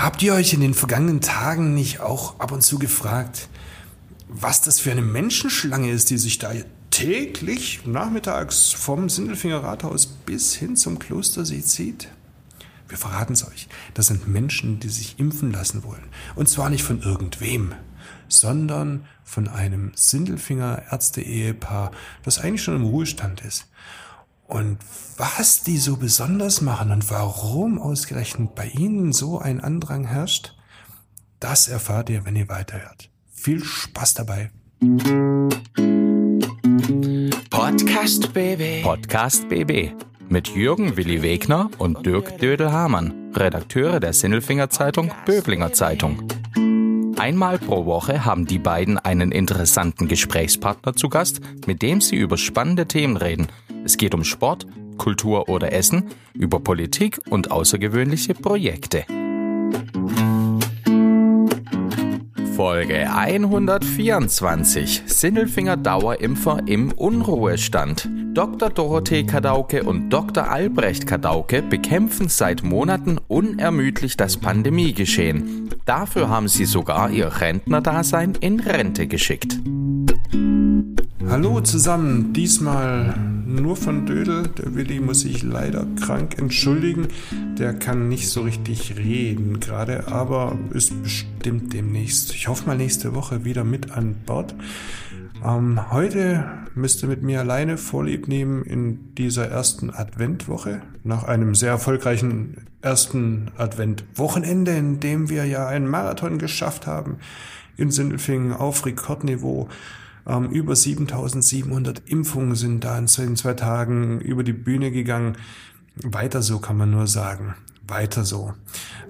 Habt ihr euch in den vergangenen Tagen nicht auch ab und zu gefragt, was das für eine Menschenschlange ist, die sich da täglich nachmittags vom Sindelfinger Rathaus bis hin zum Klostersee zieht? Wir verraten es euch. Das sind Menschen, die sich impfen lassen wollen. Und zwar nicht von irgendwem, sondern von einem Sindelfinger Ärzte-Ehepaar, das eigentlich schon im Ruhestand ist. Und was die so besonders machen und warum ausgerechnet bei ihnen so ein Andrang herrscht, das erfahrt ihr, wenn ihr weiterhört. Viel Spaß dabei. Podcast BB. Podcast BB. Mit Jürgen Willi Wegner und Dirk Dödel-Hamann, Redakteure der Sinnelfinger Zeitung Böblinger Zeitung. Einmal pro Woche haben die beiden einen interessanten Gesprächspartner zu Gast, mit dem sie über spannende Themen reden. Es geht um Sport, Kultur oder Essen, über Politik und außergewöhnliche Projekte. Folge 124 Sindelfinger Dauerimpfer im Unruhestand. Dr. Dorothee Kadauke und Dr. Albrecht Kadauke bekämpfen seit Monaten unermüdlich das Pandemiegeschehen. Dafür haben sie sogar ihr Rentnerdasein in Rente geschickt. Hallo zusammen, diesmal nur von Dödel. Der Willi muss sich leider krank entschuldigen. Der kann nicht so richtig reden gerade, aber ist bestimmt demnächst, ich hoffe mal nächste Woche wieder mit an Bord. Ähm, heute müsste mit mir alleine Vorlieb nehmen in dieser ersten Adventwoche. Nach einem sehr erfolgreichen ersten Adventwochenende, in dem wir ja einen Marathon geschafft haben in Sindelfingen auf Rekordniveau. Ähm, über 7700 Impfungen sind da in zwei Tagen über die Bühne gegangen. Weiter so kann man nur sagen. Weiter so.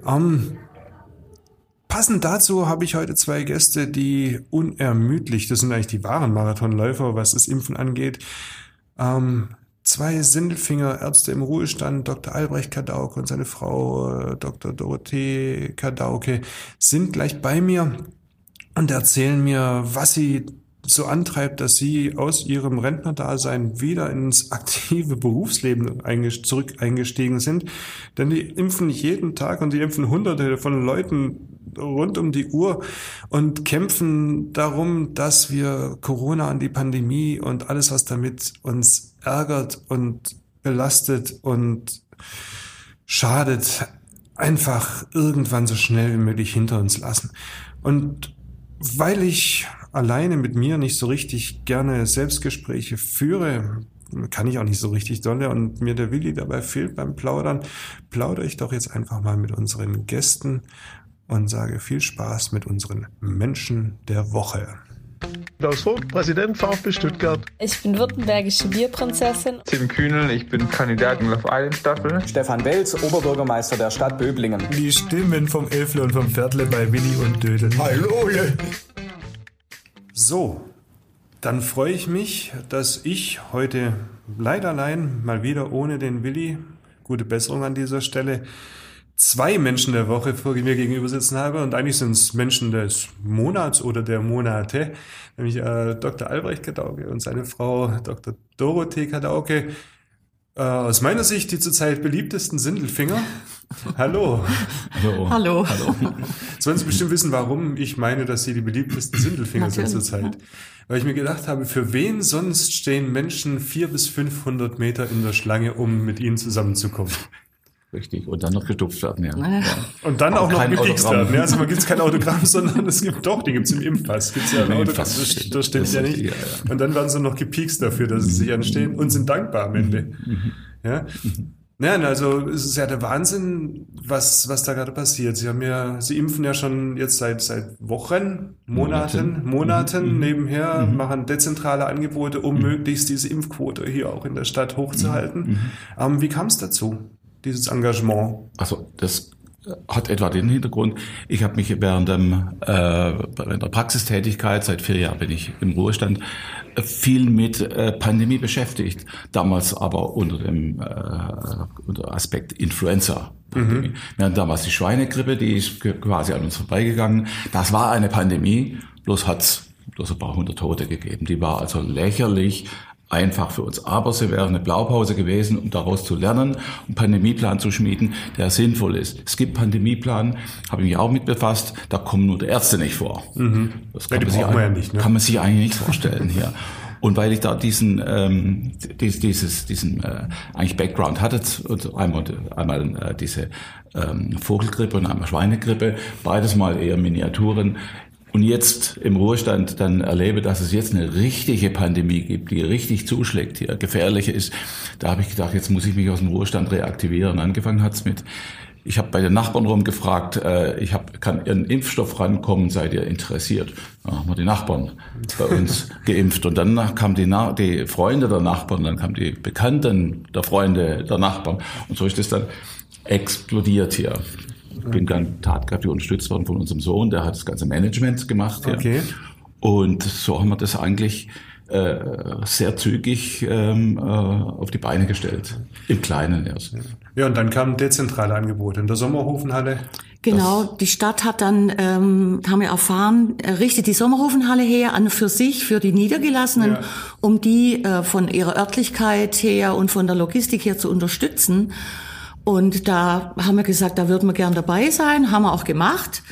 Ähm, Passend dazu habe ich heute zwei Gäste, die unermüdlich, das sind eigentlich die wahren Marathonläufer, was das Impfen angeht, ähm, zwei Sindelfinger Ärzte im Ruhestand, Dr. Albrecht Kadauke und seine Frau äh, Dr. Dorothee Kadauke, sind gleich bei mir und erzählen mir, was sie so antreibt, dass sie aus ihrem Rentnerdasein wieder ins aktive Berufsleben zurück eingestiegen sind. Denn die impfen jeden Tag und die impfen hunderte von Leuten rund um die Uhr und kämpfen darum, dass wir Corona und die Pandemie und alles, was damit uns ärgert und belastet und schadet, einfach irgendwann so schnell wie möglich hinter uns lassen. Und weil ich alleine mit mir nicht so richtig gerne Selbstgespräche führe, kann ich auch nicht so richtig dolle und mir der Willi dabei fehlt beim Plaudern, plaudere ich doch jetzt einfach mal mit unseren Gästen und sage viel Spaß mit unseren Menschen der Woche. Klaus Vogt, Präsident VfB Stuttgart. Ich bin württembergische Bierprinzessin. Tim Kühnel, ich bin Kandidat in Love Island Staffel. Stefan Welz, Oberbürgermeister der Stadt Böblingen. Die Stimmen vom Elfle und vom Viertle bei Willi und Dödel. Hallo! So, dann freue ich mich, dass ich heute leider allein mal wieder ohne den Willi, gute Besserung an dieser Stelle, zwei Menschen der Woche vor mir gegenüber sitzen habe und eigentlich sind es Menschen des Monats oder der Monate, nämlich äh, Dr. Albrecht Kadauke und seine Frau Dr. Dorothee Kadauke. Äh, aus meiner Sicht die zurzeit beliebtesten Sindelfinger. Hallo. Hallo. Hallo. Hallo. Jetzt wollen Sie bestimmt wissen, warum ich meine, dass Sie die beliebtesten Sindelfinger sind zurzeit. Weil ich mir gedacht habe, für wen sonst stehen Menschen vier bis 500 Meter in der Schlange, um mit ihnen zusammenzukommen? Richtig. Und dann noch gestupft werden, ja. ja. Und dann Aber auch noch Autogramm. werden. Ja, also man gibt kein Autogramm, sondgramm, es gibt doch, die gibt's im Impfpass. Gibt's ja ein Im Autogramm. Impfpass Das, das stimmt Das ja nicht. ja, ja. Und dann werden sie noch gepikst dafür, dass sie sich anstehen und sind dankbar am Ende. Ja. Nein, also es ist ja der Wahnsinn, was, was da gerade passiert. Sie haben ja, sie impfen ja schon jetzt seit, seit Wochen, Monaten, Monaten. Monaten Mhm. nebenher, machen dezentrale Angebote, um möglichst diese Impfquote hier auch in der Stadt hochzuhalten. Ähm, wie kam es dazu, dieses Engagement? Also das hat etwa den Hintergrund, ich habe mich während, dem, äh, während der Praxistätigkeit, seit vier Jahren bin ich im Ruhestand, äh, viel mit äh, Pandemie beschäftigt. Damals aber unter dem äh, unter Aspekt Influenza. Pandemie. Wir hatten damals die Schweinegrippe, die ist quasi an uns vorbeigegangen. Das war eine Pandemie, bloß hat's bloß ein paar hundert Tote gegeben. Die war also lächerlich einfach für uns. Aber sie wäre eine Blaupause gewesen, um daraus zu lernen, einen Pandemieplan zu schmieden, der sinnvoll ist. Es gibt Pandemieplan, habe ich mich auch mit befasst, da kommen nur die Ärzte nicht vor. Mhm. Das Ja, kann, die man sich, wir ja nicht, ne? kann man sich eigentlich nicht vorstellen hier. Und weil ich da diesen ähm, dies- dieses diesen äh, eigentlich Background hatte und einmal einmal äh, diese ähm, Vogelgrippe und einmal Schweinegrippe, beides mal eher Miniaturen und jetzt im Ruhestand dann erlebe, dass es jetzt eine richtige Pandemie gibt, die richtig zuschlägt hier, gefährliche ist, da habe ich gedacht, jetzt muss ich mich aus dem Ruhestand reaktivieren. Angefangen hat's mit ich habe bei den Nachbarn rumgefragt, äh, ich hab, kann Ihren Impfstoff rankommen, seid ihr interessiert? Da haben wir die Nachbarn bei uns geimpft. Und dann kamen die, Na die Freunde der Nachbarn, dann kamen die Bekannten der Freunde der Nachbarn. Und so ist es dann explodiert hier. Ich bin dann tatkräftig unterstützt worden von unserem Sohn, der hat das ganze Management gemacht. Okay. Und so haben wir das eigentlich äh, sehr zügig ähm, äh, auf die Beine gestellt. Im Kleinen erst. Ja, und dann kamen dezentrale Angebote in der Sommerhofenhalle. Genau, die Stadt hat dann, ähm, haben wir erfahren, äh, richtet die Sommerhofenhalle her an für sich, für die Niedergelassenen, Ja. um die äh, von ihrer Örtlichkeit her und von der Logistik her zu unterstützen. Und da haben wir gesagt, da würden wir gern dabei sein, haben wir auch gemacht.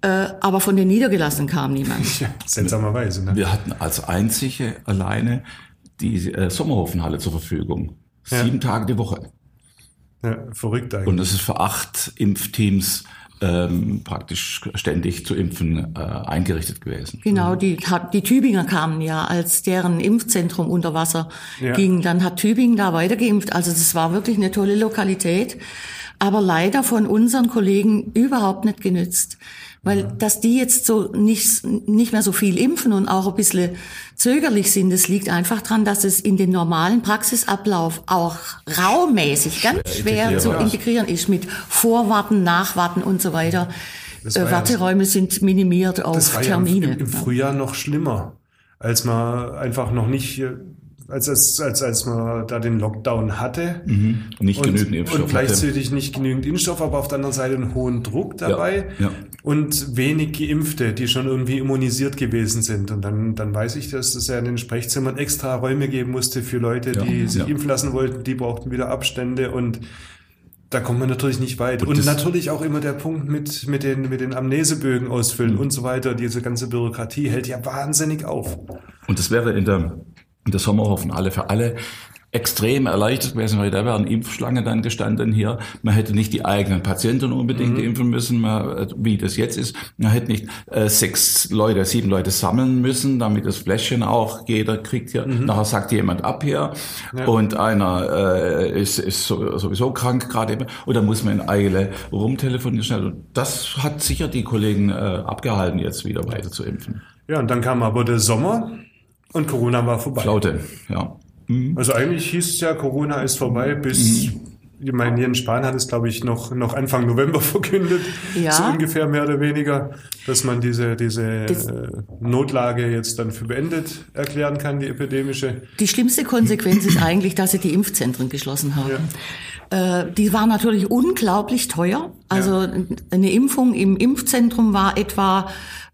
Äh, aber von den Niedergelassenen kam niemand. Ja, seltsamerweise. Ne? Wir hatten als einzige alleine die äh, Sommerhofenhalle zur Verfügung. Ja. Sieben Tage die Woche. Ja, verrückt eigentlich. Und das ist für acht Impfteams ähm, praktisch ständig zu impfen äh, eingerichtet gewesen. Genau, die, hat- die Tübinger kamen ja, als deren Impfzentrum unter Wasser Ja. ging. Dann hat Tübingen da weitergeimpft. Also das war wirklich eine tolle Lokalität. Aber leider von unseren Kollegen überhaupt nicht genützt. Weil, dass die jetzt so nicht, nicht mehr so viel impfen und auch ein bisschen zögerlich sind, das liegt einfach dran, dass es in den normalen Praxisablauf auch raummäßig ganz schwer zu ja. integrieren ist mit Vorwarten, Nachwarten und so weiter. Äh, war ja- Warteräume sind minimiert auf das war ja im, Termine. im, im Frühjahr noch schlimmer, als man einfach noch nicht, äh, als, als, als, als man da den Lockdown hatte. Nicht Und, genügend Impfstoff. und gleichzeitig nicht genügend Impfstoff, aber auf der anderen Seite einen hohen Druck dabei ja. und wenig Geimpfte, die schon irgendwie immunisiert gewesen sind. Und dann, dann weiß ich, dass es ja in den Sprechzimmern extra Räume geben musste für Leute, Ja, die sich ja. impfen lassen wollten, die brauchten wieder Abstände und da kommt man natürlich nicht weit. Und Und, natürlich auch immer der Punkt mit, mit den, mit den Amnesebögen ausfüllen Mhm. und so weiter. Diese ganze Bürokratie hält ja wahnsinnig auf. Und das wäre in der, in der Sommerhofenhalle für alle extrem erleichtert gewesen, weil da wären Impfschlangen dann gestanden hier. Man hätte nicht die eigenen Patienten unbedingt impfen müssen, man, wie das jetzt ist. Man hätte nicht äh, sechs Leute, sieben Leute sammeln müssen, damit das Fläschchen auch jeder kriegt hier. Nachher sagt jemand ab hier und einer äh, ist, ist so- sowieso krank gerade eben und dann muss man in Eile rumtelefonieren schnell. Und das hat sicher die Kollegen äh, abgehalten, jetzt wieder weiter zu impfen. Ja, und dann kam aber der Sommer und Corona war vorbei. Flaute, ja. Also eigentlich hieß es ja, Corona ist vorbei bis, ich meine, Jens Spahn hat es, glaube ich, noch, noch Anfang November verkündet, Ja. so ungefähr mehr oder weniger, dass man diese, diese Das- äh, Notlage jetzt dann für beendet erklären kann, die epidemische. Die schlimmste Konsequenz ist eigentlich, dass sie die Impfzentren geschlossen haben. Äh, die war natürlich unglaublich teuer. Also eine Impfung im Impfzentrum war etwa,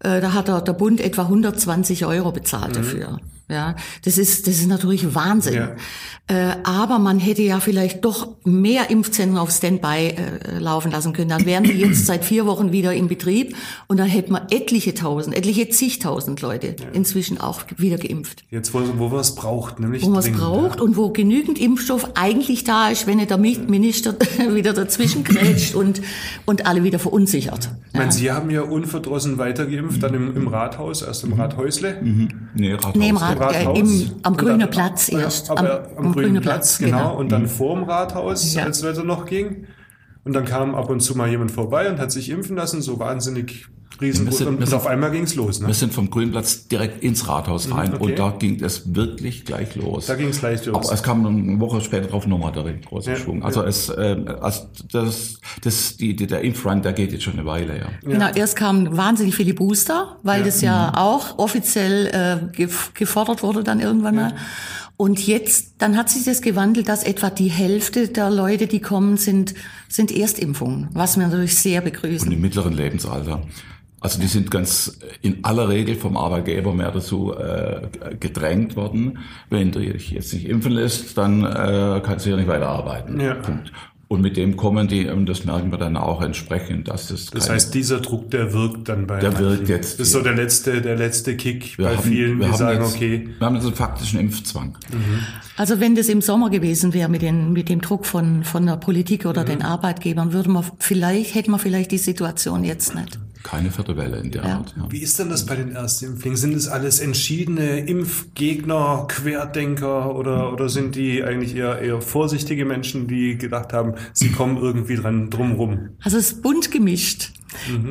äh, da hat der, der Bund etwa 120 Euro bezahlt dafür. Ja, das ist, das ist natürlich Wahnsinn. Ja. Äh, aber man hätte ja vielleicht doch mehr Impfzentren auf Standby äh, laufen lassen können. Dann wären die jetzt seit vier Wochen wieder in Betrieb und dann hätten wir etliche tausend, etliche zigtausend Leute inzwischen auch wieder geimpft Jetzt, wo, wo man es braucht, nämlich wo man es braucht Ja. und wo genügend Impfstoff eigentlich da ist, wenn nicht der Mi- Minister wieder dazwischen grätscht und, und alle wieder verunsichert. Ich meine, Sie haben ja unverdrossen weitergeimpft, dann im, im Rathaus, erst im Rathäusle. Nee, Rathaus. Nee, im Rat- äh, Rathaus. im, am grünen dann- Platz erst. Aber am, grünen Platz, genau. Und Mhm. dann vorm Rathaus, Ja. als Wetter noch ging. Und dann kam ab und zu mal jemand vorbei und hat sich impfen lassen, so wahnsinnig riesengroß. Wir sind- und auf einmal ging's los. Ne? Wir sind vom Grünplatz direkt ins Rathaus rein okay. und da ging es wirklich gleich los. Da ging's gleich los. Aber es kam eine Woche später drauf nochmal der große Ja, Schwung. Also ja. es, ähm, also das, das, die, die, der Impfrun, der geht jetzt schon eine Weile, ja. Genau, erst kamen wahnsinnig viele Booster, weil das ja auch offiziell äh, gef gefordert wurde dann irgendwann mal. Und jetzt, dann hat sich das gewandelt, dass etwa die Hälfte der Leute, die kommen, sind, sind Erstimpfungen, was wir natürlich sehr Und begrüßen. im mittleren Lebensalter. Also die sind ganz in aller Regel vom Arbeitgeber mehr dazu äh, gedrängt worden, wenn du dich jetzt nicht impfen lässt, dann äh, kannst du ja nicht weiterarbeiten. Ja. Punkt. Und mit dem kommen die, und das merken wir dann auch entsprechend, dass das Das keine- heißt, dieser Druck, der wirkt dann bei Der manchen. wirkt jetzt. Das ist so der letzte, der letzte Kick wir bei haben, vielen, wir die haben sagen, jetzt, okay, Wir haben jetzt einen faktischen Impfzwang. Also wenn das im Sommer gewesen wäre mit, den, mit dem Druck von, von der Politik oder den Arbeitgebern, würde man vielleicht, hätten wir vielleicht die Situation jetzt nicht. Keine vierte Welle in der Ja. Art. Ja. Wie ist denn das bei den Erstimpflingen? Sind es alles entschiedene Impfgegner, Querdenker oder, oder sind die eigentlich eher, eher vorsichtige Menschen, die gedacht haben, sie kommen irgendwie dran drumrum? Also es ist bunt gemischt.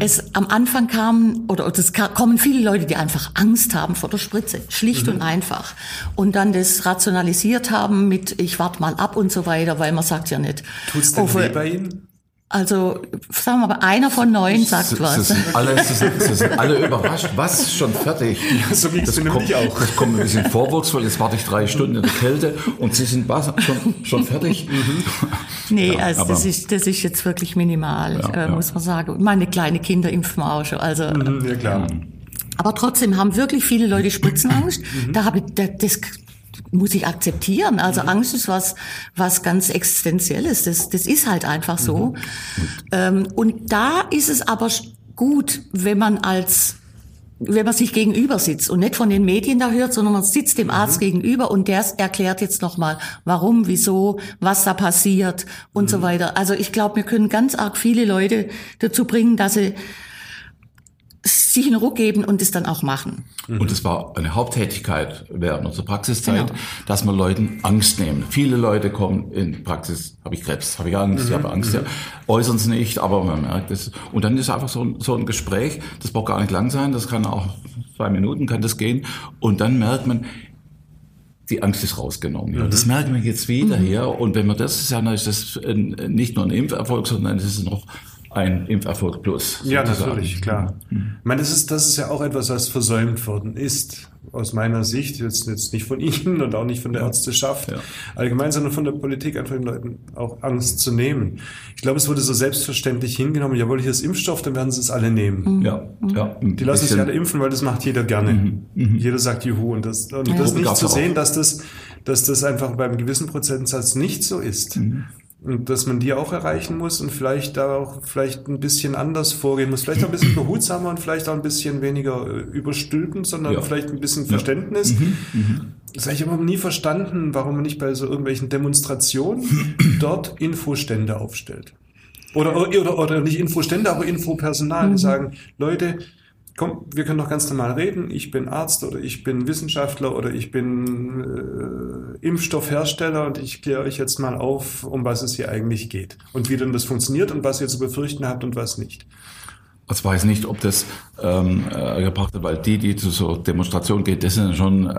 Es am Anfang kamen oder es kommen viele Leute, die einfach Angst haben vor der Spritze, schlicht und einfach, und dann das rationalisiert haben mit ich warte mal ab und so weiter, weil man sagt ja nicht. Tut's denn oh, weh bei Ihnen? Also sagen wir mal, einer von neun sagt Sie, was. sie, sind alle, sie, sind, sie sind alle überrascht. Was? Schon fertig? so ging's das mir kommt, nämlich auch. Das kommt ein bisschen vorwurfsvoll. Jetzt warte ich drei Stunden in der Kälte und Sie sind was? Schon, schon fertig? Nee, Ja, also aber- das ist, das ist jetzt wirklich minimal, Ja, äh, ja. muss man sagen. Meine kleine Kinder impfen auch schon. Also, Hm, Ja, klar. aber trotzdem haben wirklich viele Leute Spritzenangst. Mhm. Da habe ich, da, das muss ich akzeptieren. Also Mhm. Angst ist was, was ganz existenzielles. Das, das ist halt einfach so. Mhm. Ähm, und da ist es aber gut, wenn man als wenn man sich gegenüber sitzt und nicht von den Medien da hört, sondern man sitzt dem Arzt gegenüber und der erklärt jetzt nochmal, warum, wieso, was da passiert und so weiter. Also ich glaube, wir können ganz arg viele Leute dazu bringen, dass sie sich einen Ruck geben und es dann auch machen. Und es war eine Haupttätigkeit während unserer Praxiszeit, Genau. dass wir Leuten Angst nehmen. Viele Leute kommen in Praxis, habe ich Krebs, habe ich Angst, ich habe Angst, ja, äußern es nicht, aber man merkt es. Und dann ist einfach so ein, so ein Gespräch, das braucht gar nicht lang sein, das kann auch zwei Minuten kann das gehen. Und dann merkt man, die Angst ist rausgenommen. Ja. Das merken wir jetzt wieder hier. Und wenn wir das ist, dann ist das nicht nur ein Impferfolg, sondern es ist noch ein Impferfolg plus. Ja, sozusagen. natürlich, klar. Ich meine, das ist, das ist ja auch etwas, was versäumt worden ist, aus meiner Sicht, jetzt, jetzt nicht von Ihnen und auch nicht von der Ärzteschaft Ja. allgemein, sondern von der Politik, einfach den Leuten auch Angst zu nehmen. Ich glaube, es wurde so selbstverständlich hingenommen, jawohl, hier ist Impfstoff, dann werden sie es alle nehmen. Ja, ja. ein Die lassen sich alle impfen, weil das macht jeder gerne. Jeder sagt Juhu. Und das, und das Ja. nicht Gab's zu sehen, dass das, dass das einfach beim gewissen Prozentsatz nicht so ist. Und dass man die auch erreichen muss und vielleicht da auch vielleicht ein bisschen anders vorgehen muss. Vielleicht auch ein bisschen behutsamer und vielleicht auch ein bisschen weniger äh, überstülpend, sondern Ja. vielleicht ein bisschen Verständnis. Das habe ich aber nie verstanden, warum man nicht bei so irgendwelchen Demonstrationen dort Infostände aufstellt. Oder, oder, oder nicht Infostände, aber Infopersonal, die sagen, Leute, komm, wir können doch ganz normal reden. Ich bin Arzt oder ich bin Wissenschaftler oder ich bin äh, Impfstoffhersteller und ich kläre euch jetzt mal auf, um was es hier eigentlich geht. Und wie denn das funktioniert und was ihr zu befürchten habt und was nicht. Ich weiß nicht, ob das ähm, äh, gebracht hat, weil die, die zu so Demonstrationen gehen, das sind schon äh,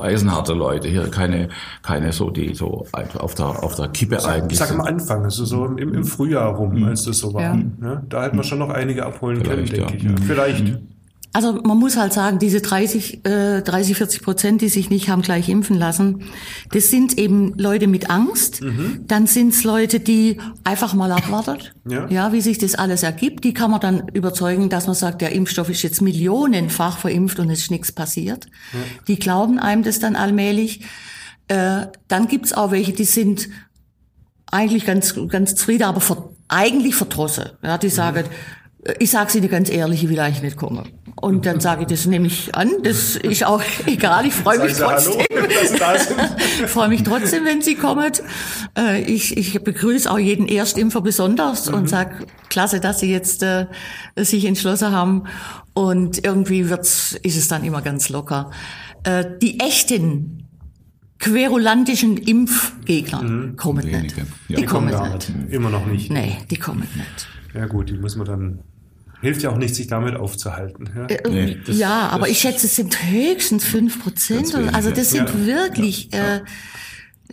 eisenharte Leute hier, keine, keine so, die so einfach auf der auf der Kippe Sag, eigentlich sag sind. mal Anfang, also so im, im Frühjahr rum, als das so war. Ja. Ne? Da hätten wir schon noch einige abholen können, Vielleicht, denke ja. ich. Ja. Vielleicht. Also man muss halt sagen, diese 30, äh, 30, 40 Prozent, die sich nicht haben gleich impfen lassen, das sind eben Leute mit Angst. Dann sind es Leute, die einfach mal abwartet, Ja. ja, wie sich das alles ergibt. Die kann man dann überzeugen, dass man sagt, der Impfstoff ist jetzt millionenfach verimpft und es ist nichts passiert. Die glauben einem das dann allmählich. Äh, dann gibt's auch welche, die sind eigentlich ganz, ganz zufrieden, aber ver, eigentlich verdrossen. Ja, die sagen, äh, ich sage Ihnen ganz ehrlich, ich will eigentlich nicht kommen. Und dann sage ich, das nehme ich an, das ist auch egal, ich freue mich trotzdem. Hallo. Ich freue mich trotzdem, wenn Sie kommen. Äh, Ich, ich begrüße auch jeden Erstimpfer besonders und sage, klasse, dass Sie jetzt äh, sich entschlossen haben. Und irgendwie wird's, ist es dann immer ganz locker. Äh, die echten querulantischen Impfgegner kommen nicht. wenige. Ja. Die Die kommen gar nicht. nicht. Immer noch nicht. Nee, die kommen nicht. Ja gut, die muss man dann. Hilft ja auch nicht, sich damit aufzuhalten. Ja? Äh, Nee, das- ja, aber das- ich schätze, es sind höchstens fünf Prozent. Also das sind ja. wirklich, Äh,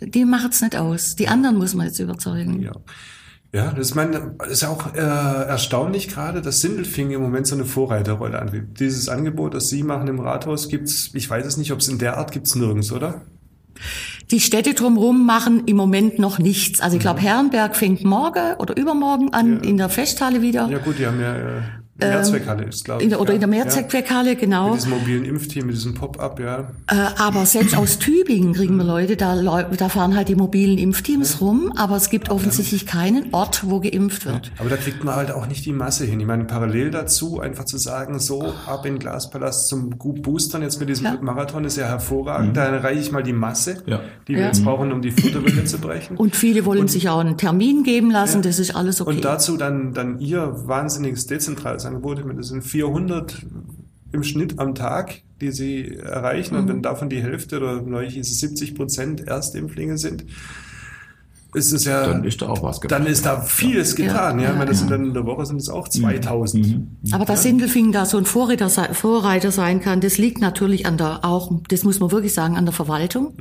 die machen es nicht aus. Die anderen muss man jetzt überzeugen. Ja. Ja, das ist, meine, das ist auch äh, erstaunlich gerade, dass Sindelfing im Moment so eine Vorreiterrolle anbietet. Dieses Angebot, das Sie machen im Rathaus, gibt's, ich weiß es nicht, ob es in der Art gibt's nirgends, oder? Die Städte drumherum machen im Moment noch nichts. Also ich glaube, Herrenberg fängt morgen oder übermorgen an Ja. in der Festhalle wieder. Ja gut, die haben ja äh, Mehrzweckhalle ist, glaube in ich. der, oder ja. in der Mehrzweckhalle, genau. Mit diesem mobilen Impfteam, mit diesem Pop-up, ja. Äh, aber selbst aus Tübingen kriegen wir Leute, da, da fahren halt die mobilen Impfteams rum, aber es gibt offensichtlich keinen Ort, wo geimpft wird. Aber da kriegt man halt auch nicht die Masse hin. Ich meine, parallel dazu einfach zu sagen, so ab in Glaspalast zum Boostern jetzt mit diesem Ja. Marathon ist ja hervorragend. Da erreiche ich mal die Masse, Ja. die wir Ja. jetzt brauchen, um die Futterwelle zu brechen. Und viele wollen sich auch einen Termin geben lassen, das ist alles okay. Und dazu dann, dann ihr wahnsinniges dezentrales Ich meine, das sind 400 im Schnitt am Tag, die sie erreichen. Und Mhm. wenn davon die Hälfte oder neulich ist es 70 Prozent Erstimpflinge sind, ist es ja, Dann ist da auch was dann ist da vieles getan. Ja, Ja, Ich meine, das ja. sind dann in der Woche sind es auch 2000. Aber dass Sindelfingen da so ein Vorreiter, Vorreiter sein kann, das liegt natürlich an der, auch, das muss man wirklich sagen, an der Verwaltung.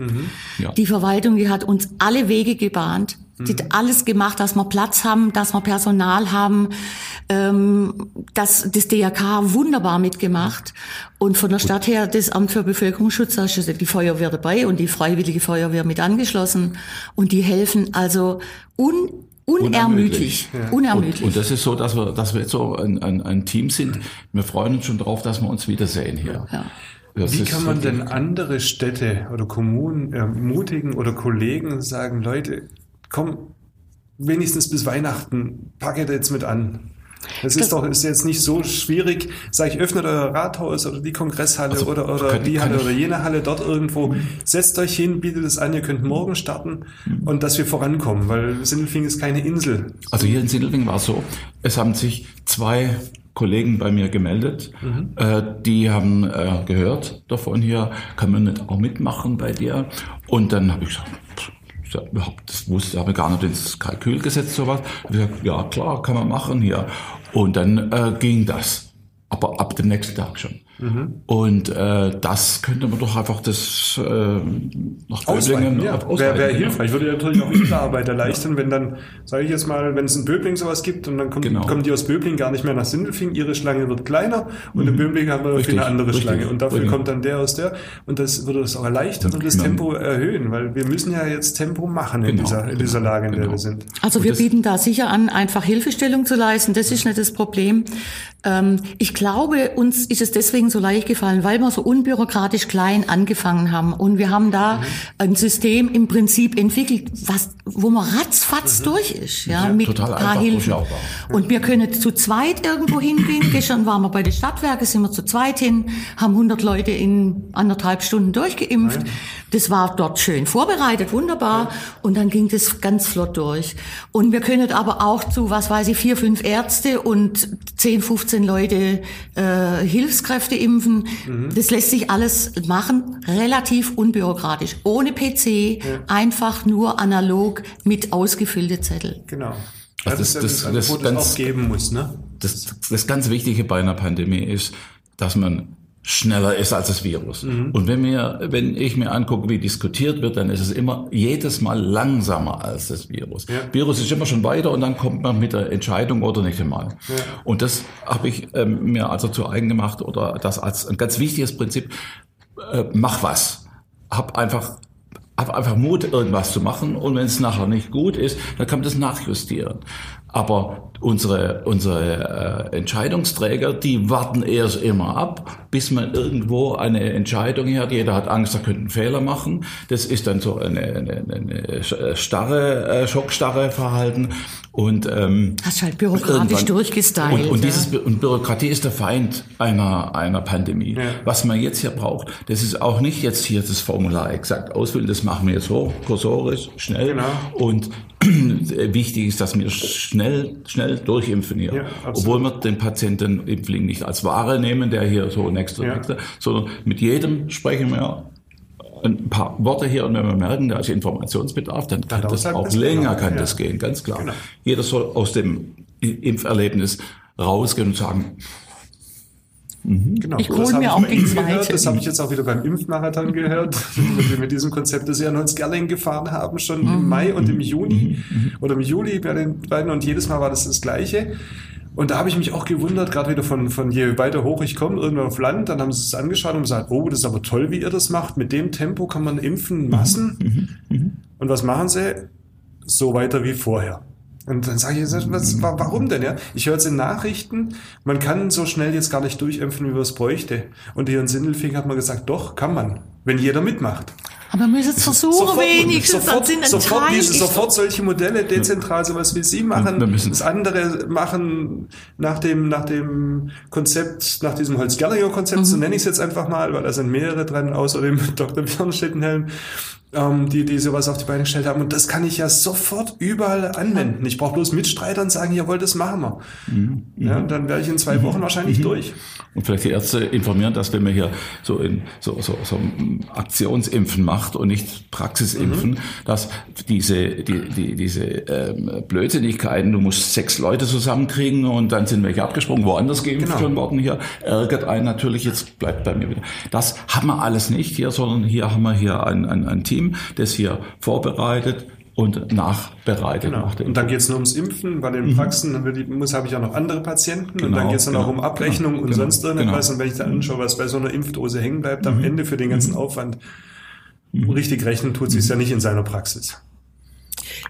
Ja. Die Verwaltung, die hat uns alle Wege gebahnt. Die hat alles gemacht, dass wir Platz haben, dass wir Personal haben. Ähm, das, das DRK wunderbar mitgemacht. Und von der Stadt her das Amt für Bevölkerungsschutz, da ist die Feuerwehr dabei und die Freiwillige Feuerwehr mit angeschlossen. Und die helfen also un, unermüdlich. Unermüdlich. Und, und das ist so, dass wir, dass wir jetzt so ein, ein, ein Team sind. Wir freuen uns schon drauf, dass wir uns wiedersehen hier. Ja. Das Wie kann man denn andere Städte oder Kommunen ermutigen oder Kollegen und sagen, Leute, komm, wenigstens bis Weihnachten, packe jetzt mit an. Es ist Das- doch ist jetzt nicht so schwierig, sag ich, öffnet euer Rathaus oder die Kongresshalle Also, oder, oder kann- die Halle oder jene Halle dort irgendwo. Setzt euch hin, bietet es an, ihr könnt morgen starten und dass wir vorankommen, weil Sindelfing ist keine Insel. Also hier in Sindelfingen war es so, es haben sich zwei Kollegen bei mir gemeldet, äh, die haben äh, gehört davon hier, kann man nicht auch mitmachen bei dir? Und dann habe ich gesagt, pff, sag, überhaupt, das wusste, habe gar nicht ins Kalkül gesetzt, sowas. Hab ich gesagt, ja klar, kann man machen hier. Und dann äh, ging das. Aber ab dem nächsten Tag schon. Und äh, das könnte man doch einfach das äh, nach Ausweiten, Böblingen ja. Wäre wär genau. hilfreich. Würde natürlich auch die Arbeit erleichtern, wenn dann, sage ich jetzt mal, wenn es in Böbling sowas gibt und dann kommt, Genau. kommen die aus Böbling gar nicht mehr nach Sindelfing, ihre Schlange wird kleiner und in Böbling haben wir Mhm. Richtig, eine andere richtig, Schlange und dafür richtig. kommt dann der aus der und das würde das auch erleichtern und das Genau. Tempo erhöhen, weil wir müssen ja jetzt Tempo machen in, Genau, dieser, in dieser genau, Lage, in der genau. wir sind. Also Und wir bieten da sicher an, einfach Hilfestellung zu leisten. Das ist nicht das Problem. Ähm, ich glaube, uns ist es deswegen so leicht gefallen, weil wir so unbürokratisch klein angefangen haben. Und wir haben da ein System im Prinzip entwickelt, was, wo man ratzfatz durch ist, ja, mit total ein paar Hilfen. Und wir können zu zweit irgendwo hingehen. Gestern waren wir bei den Stadtwerken, sind wir zu zweit hin, haben 100 Leute in anderthalb Stunden durchgeimpft. Das war dort schön vorbereitet, wunderbar. Und dann ging das ganz flott durch. Und wir können aber auch zu, was weiß ich, vier, fünf Ärzte und 10, 15 Leute äh, Hilfskräfte impfen. Das lässt sich alles machen, relativ unbürokratisch, ohne PC, einfach nur analog mit ausgefüllte Zettel. Genau. Also ja, das- ja das- Angebot, das es ganz- auch geben muss, ne? das, das ganz Wichtige bei einer Pandemie ist, dass man schneller ist als das Virus. Und wenn mir, wenn ich mir angucke, wie diskutiert wird, dann ist es immer jedes Mal langsamer als das Virus. Virus ist immer schon weiter und dann kommt man mit der Entscheidung oder nicht einmal. Und das habe ich ähm, mir also zu eigen gemacht oder das als ein ganz wichtiges Prinzip. Äh, mach was. Hab einfach hab einfach Mut, irgendwas zu machen und wenn es nachher nicht gut ist, dann kann man das nachjustieren. Aber unsere, unsere äh, Entscheidungsträger, die warten erst immer ab, bis man irgendwo eine Entscheidung hat. Jeder hat Angst, er könnte einen Fehler machen. Das ist dann so eine, eine, eine starre, äh, schockstarre Verhalten. Und ähm, Hast halt bürokratisch durchgestylt. Und, und ja. dieses Bü- und Bürokratie ist der Feind einer einer Pandemie. Was man jetzt hier braucht, das ist auch nicht jetzt hier das Formular exakt ausfüllen. Das machen wir jetzt so kursorisch, schnell. Genau. Und wichtig ist, dass wir schnell schnell durchimpfen hier, Ja, obwohl wir den Patienten Impfling nicht als Ware nehmen, der hier so nächste Ja. nächste, sondern mit jedem sprechen wir ein paar Worte hier und wenn wir merken, da ist Informationsbedarf, dann kann dauert das auch bisschen länger länger, kann ja. das gehen, ganz klar. Genau. Jeder soll aus dem Impferlebnis rausgehen und sagen, Genau. Ich Das hol hab mir auch bei die ihm zweite. Gehört. Das habe ich jetzt auch wieder beim Impfmarathon gehört, wenn wir mit diesem Konzept das Jahr in Gerling gefahren haben, schon Mhm. im Mai und im Juni oder im Juli bei den beiden und jedes Mal war das das Gleiche. Und da habe ich mich auch gewundert, gerade wieder von, von je weiter hoch ich komme, irgendwann auf Land, dann haben sie es angeschaut und gesagt, oh, das ist aber toll, wie ihr das macht. Mit dem Tempo kann man impfen, Massen. Und was machen sie? So weiter wie vorher. Und dann sage ich, was, warum denn? Ja? Ich höre jetzt in Nachrichten, man kann so schnell jetzt gar nicht durchimpfen, wie man es bräuchte. Und hier in Sindelfing hat man gesagt, doch, kann man, wenn jeder mitmacht. Aber wir müssen es versuchen, sofort, wenigstens. Sofort, dann sind sofort, diese, sofort solche Modelle, dezentral, sowas wie Sie machen. Wir müssen das andere machen nach dem, nach dem Konzept, nach diesem Holz-Gerlinger-Konzept, mhm. so nenne ich es jetzt einfach mal, weil da sind mehrere dran, außer dem Dr. Björn Schittenhelm ähm, die, die sowas auf die Beine gestellt haben. Und das kann ich ja sofort überall anwenden. Ich brauche bloß Mitstreiter und sagen, jawohl, das machen wir. Mhm. Ja, dann wäre ich in zwei Wochen mhm. wahrscheinlich mhm. durch. Und vielleicht die Ärzte informieren, dass wenn man hier so in so, so, so Aktionsimpfen macht und nicht Praxisimpfen, mhm. dass diese, die, die, diese ähm, Blödsinnigkeiten, du musst sechs Leute zusammenkriegen und dann sind welche abgesprungen, woanders geimpft genau. worden hier, ärgert einen natürlich, jetzt bleibt bei mir wieder. Das haben wir alles nicht hier, sondern hier haben wir hier ein, ein, ein Team, das hier vorbereitet, und nachbereitet. Genau. Und dann geht es nur ums Impfen. Bei den mhm. Praxen mhm. muss habe ich auch noch andere Patienten genau, und dann genau, geht es dann genau, auch um Abrechnung genau, und genau, sonst irgendwas. Genau. Und wenn ich dann anschaue, was bei so einer Impfdose hängen bleibt, am mhm. Ende für den ganzen mhm. Aufwand, mhm. richtig rechnen tut sich ja nicht in seiner Praxis.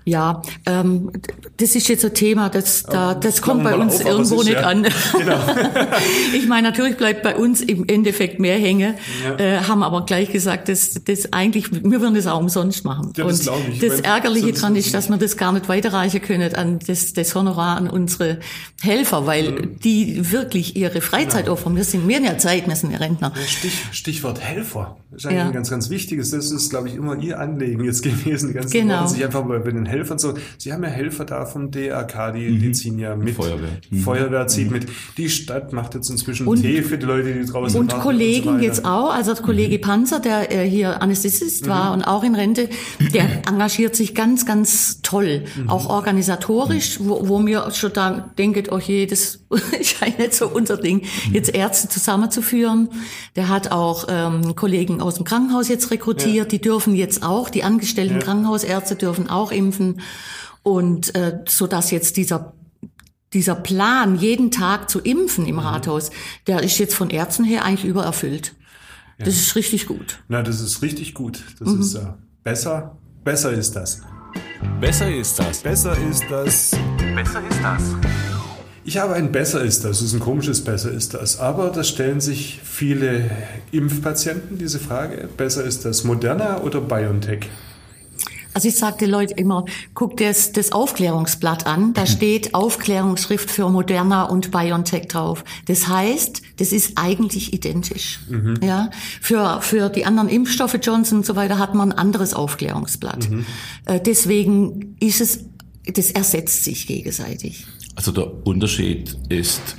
Ja, ähm, das ist jetzt ein Thema, das, da, das kommt bei uns auf, irgendwo nicht ja, an. Genau. ich meine, natürlich bleibt bei uns im Endeffekt mehr hängen, ja. äh, haben aber gleich gesagt, dass das eigentlich, wir würden das auch umsonst machen. Ja, das Und ich. das Ärgerliche dran ist, dass wir das gar nicht weiterreichen können an das, das Honorar an unsere Helfer, weil mhm. die wirklich ihre Freizeit genau. opfern. Wir sind mehr in der Zeit, wir sind ja Rentner. Stich, Stichwort Helfer. Das ist eigentlich ein ganz, ganz wichtiges. Das ist, glaube ich, immer Ihr Anliegen jetzt gewesen, die ganzen genau. Wochen, sich einfach mal den Helfern so, Sie haben ja Helfer da vom DRK, die, mhm. die ziehen ja mit. Feuerwehr. Mhm. Feuerwehr zieht mhm. mit. Die Stadt macht jetzt inzwischen und, Tee für die Leute, die draußen und Kollegen und so jetzt auch, also der Kollege mhm. Panzer, der äh, hier Anästhesist war mhm. und auch in Rente, der engagiert sich ganz, ganz toll, mhm. auch organisatorisch, wo, wo mir schon da denkt, oh je, das ist ja nicht so unser Ding, jetzt Ärzte zusammenzuführen. Der hat auch ähm, Kollegen aus dem Krankenhaus jetzt rekrutiert, ja. die dürfen jetzt auch, die angestellten ja. Krankenhausärzte dürfen auch impfen. Und äh, so dass jetzt dieser dieser Plan, jeden Tag zu impfen im mhm. Rathaus, der ist jetzt von Ärzten her eigentlich übererfüllt. Ja. Das ist richtig gut. Na, das ist richtig gut. Das mhm. ist äh, besser. Besser ist das. Besser ist das. Besser ist das. Besser ist das. Ich habe ein Besser ist das. Ist ein komisches Besser ist das. Aber das stellen sich viele Impfpatienten diese Frage. Besser ist das Moderna oder BioNTech? Also ich sage den Leuten immer, guck dir das, das Aufklärungsblatt an. Da mhm. steht Aufklärungsschrift für Moderna und BioNTech drauf. Das heißt, das ist eigentlich identisch. Mhm. Ja, für für die anderen Impfstoffe Johnson und so weiter hat man ein anderes Aufklärungsblatt. Mhm. Äh, deswegen ist es, das ersetzt sich gegenseitig. Also der Unterschied ist,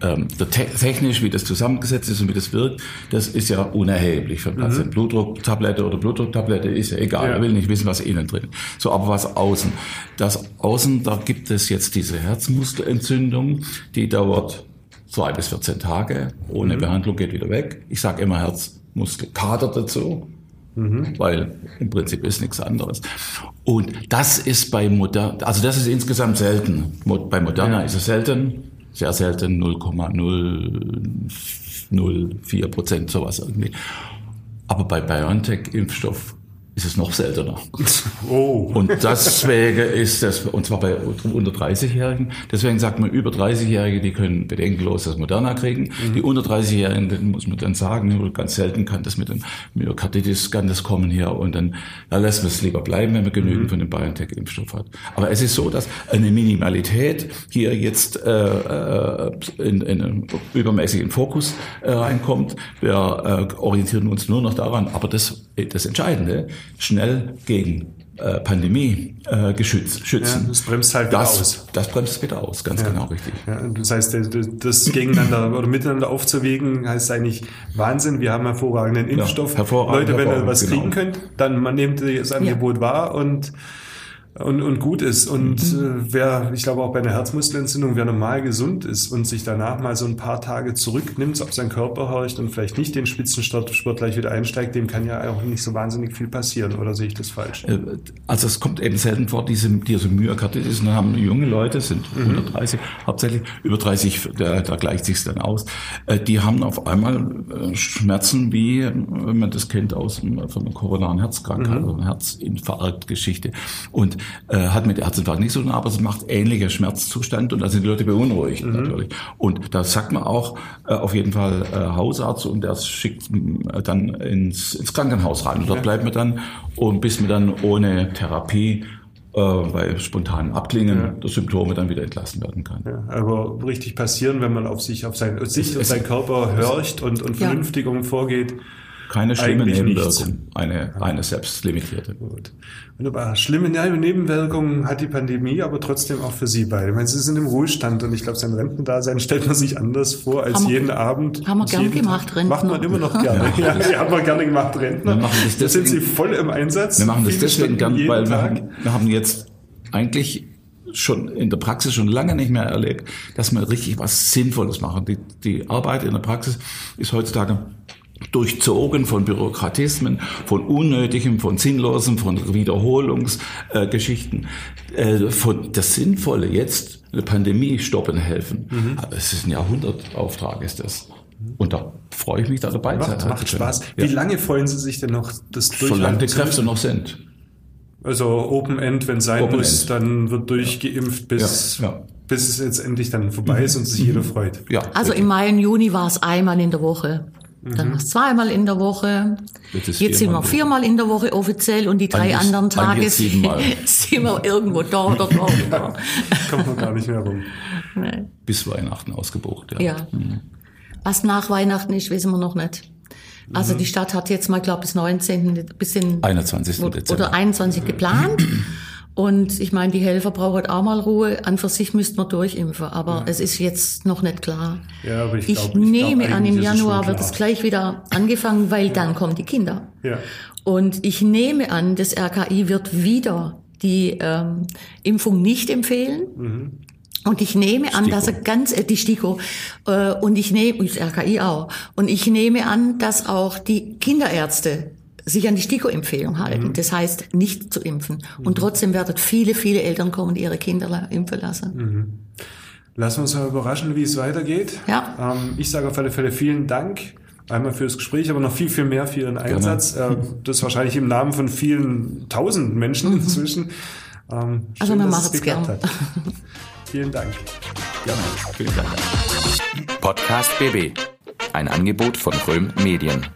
ähm, der te technisch, wie das zusammengesetzt ist und wie das wirkt, das ist ja unerheblich für den Patienten. Mhm. Blutdrucktablette oder Blutdrucktablette ist ja egal. Ja. Er will nicht wissen, was innen drin ist. So, aber was außen? Das außen, da gibt es jetzt diese Herzmuskelentzündung, die dauert zwei bis 14 Tage. Ohne mhm. Behandlung geht wieder weg. Ich sage immer Herzmuskelkater dazu. Mhm. Weil im Prinzip ist nichts anderes. Und das ist bei Moderna, also das ist insgesamt selten. Bei Moderna ja. ist es selten sehr selten 0,004 Prozent, sowas irgendwie. Aber bei BioNTech-Impfstoff ist es noch seltener. Oh. Und deswegen ist das, und zwar bei unter 30-Jährigen, deswegen sagt man, über 30-Jährige, die können bedenkenlos das Moderna kriegen. Mhm. Die unter 30-Jährigen, muss man dann sagen, ganz selten kann das mit dem Myokarditis, kann das kommen hier und dann, da lässt man es lieber bleiben, wenn man genügend mhm. von dem BioNTech-Impfstoff hat. Aber es ist so, dass eine Minimalität hier jetzt äh, äh in, in einen übermäßigen Fokus äh, reinkommt. Wir äh, orientieren uns nur noch daran, aber das, das Entscheidende, schnell gegen äh, Pandemie äh, geschützt, schützen. Ja, das bremst halt wieder das, aus. Das bremst wieder aus, ganz ja. genau richtig. Ja, das heißt, das gegeneinander oder miteinander aufzuwägen, heißt eigentlich Wahnsinn. Wir haben hervorragenden Impfstoff. Ja, hervorragend, Leute, wenn ihr was genau. kriegen könnt, dann man nehmt das Angebot wahr und und, und gut ist. Und mhm. äh, wer, ich glaube auch bei einer Herzmuskelentzündung, wer normal gesund ist und sich danach mal so ein paar Tage zurücknimmt, ob sein Körper horcht und vielleicht nicht den Spitzensport gleich wieder einsteigt, dem kann ja auch nicht so wahnsinnig viel passieren. Oder sehe ich das falsch? Äh, also es kommt eben selten vor, diese, diese Myokarditis, da haben junge Leute, sind mhm. 130 hauptsächlich, über 30, da, da gleicht sich's dann aus, äh, die haben auf einmal äh, Schmerzen wie, wenn man das kennt aus von einer koronaren Herzkrankheit, mhm. also Herzinfarktgeschichte. Und äh, hat mit Herzinfarkt nicht so tun, aber es macht ähnlicher Schmerzzustand und da sind die Leute beunruhigt mhm. natürlich. Und da sagt man auch äh, auf jeden Fall äh, Hausarzt und der schickt äh, dann ins, ins Krankenhaus rein. Und dort ja. bleibt man dann und bis man dann ohne Therapie äh, bei spontanen Abklingen ja. der Symptome dann wieder entlassen werden kann. Ja, aber richtig passieren, wenn man auf sich, auf sein, sich und seinen Körper hörcht und, und vernünftig ja. vorgeht. Keine schlimme Nebenwirkung, eine, eine selbstlimitierte. Gut. Wunderbar. Schlimme Nebenwirkungen hat die Pandemie aber trotzdem auch für Sie beide. Ich meine, Sie sind im Ruhestand und ich glaube, sein Rentendasein stellt man sich anders vor als haben jeden wir, Abend. Haben wir gern gemacht, Rentner. Macht man immer noch gerne. ja, ja, haben wir gerne gemacht, Rentner. Wir machen das deswegen, sind Sie voll im Einsatz. Wir machen das deswegen gern, weil wir haben, wir haben jetzt eigentlich schon in der Praxis schon lange nicht mehr erlebt, dass wir richtig was Sinnvolles machen. Die, die Arbeit in der Praxis ist heutzutage durchzogen von Bürokratismen, von Unnötigem, von Sinnlosem, von Wiederholungsgeschichten. Äh, von das Sinnvolle jetzt eine Pandemie stoppen helfen. Mhm. Es ist ein Jahrhundertauftrag, ist das. Und da freue ich mich da dabei macht, zu Macht Spaß. Ja. Wie lange freuen Sie sich denn noch, das durchzuhalten? Solange die Kräfte noch sind. Also Open End, wenn sein Open muss, End. dann wird durchgeimpft bis, ja, ja. bis es jetzt endlich dann vorbei ist und sich jeder freut. Ja, also im Mai und Juni war es einmal in der Woche. Dann war es zweimal in der Woche. Jetzt, jetzt sind wir viermal in der Woche offiziell und die drei an anderen Tage sind wir irgendwo da oder da. da. Kommt man gar nicht mehr rum. Nee. Bis Weihnachten ausgebucht, ja. ja. Mhm. Was nach Weihnachten ist, wissen wir noch nicht. Also mhm. die Stadt hat jetzt mal, glaube ich, bis 19. bis in 21. Dezember. oder 21 geplant. Und ich meine, die Helfer brauchen auch mal Ruhe. An für sich müsste man durchimpfen, aber ja. es ist jetzt noch nicht klar. Ja, aber ich, ich glaub, nehme ich glaub, an, im Januar wird es gleich wieder angefangen, weil ja. dann kommen die Kinder. Ja. Und ich nehme an, das RKI wird wieder die ähm, Impfung nicht empfehlen. Mhm. Und ich nehme an, Stiko. dass er ganz, äh, die STIKO, äh, und ich nehme, das RKI auch, und ich nehme an, dass auch die Kinderärzte sich an die STIKO-Empfehlung halten. Mhm. Das heißt, nicht zu impfen. Mhm. Und trotzdem werden viele, viele Eltern kommen, ihre Kinder impfen lassen. Mhm. Lassen wir uns mal überraschen, wie es weitergeht. Ja. Ähm, ich sage auf alle Fälle vielen Dank. Einmal fürs Gespräch, aber noch viel, viel mehr für Ihren Einsatz. Äh, das wahrscheinlich im Namen von vielen tausend Menschen mhm. inzwischen. Ähm, also schön, also man macht es gern. Vielen Dank. Gerne. Vielen Dank. Podcast BB. Ein Angebot von Röhm Medien.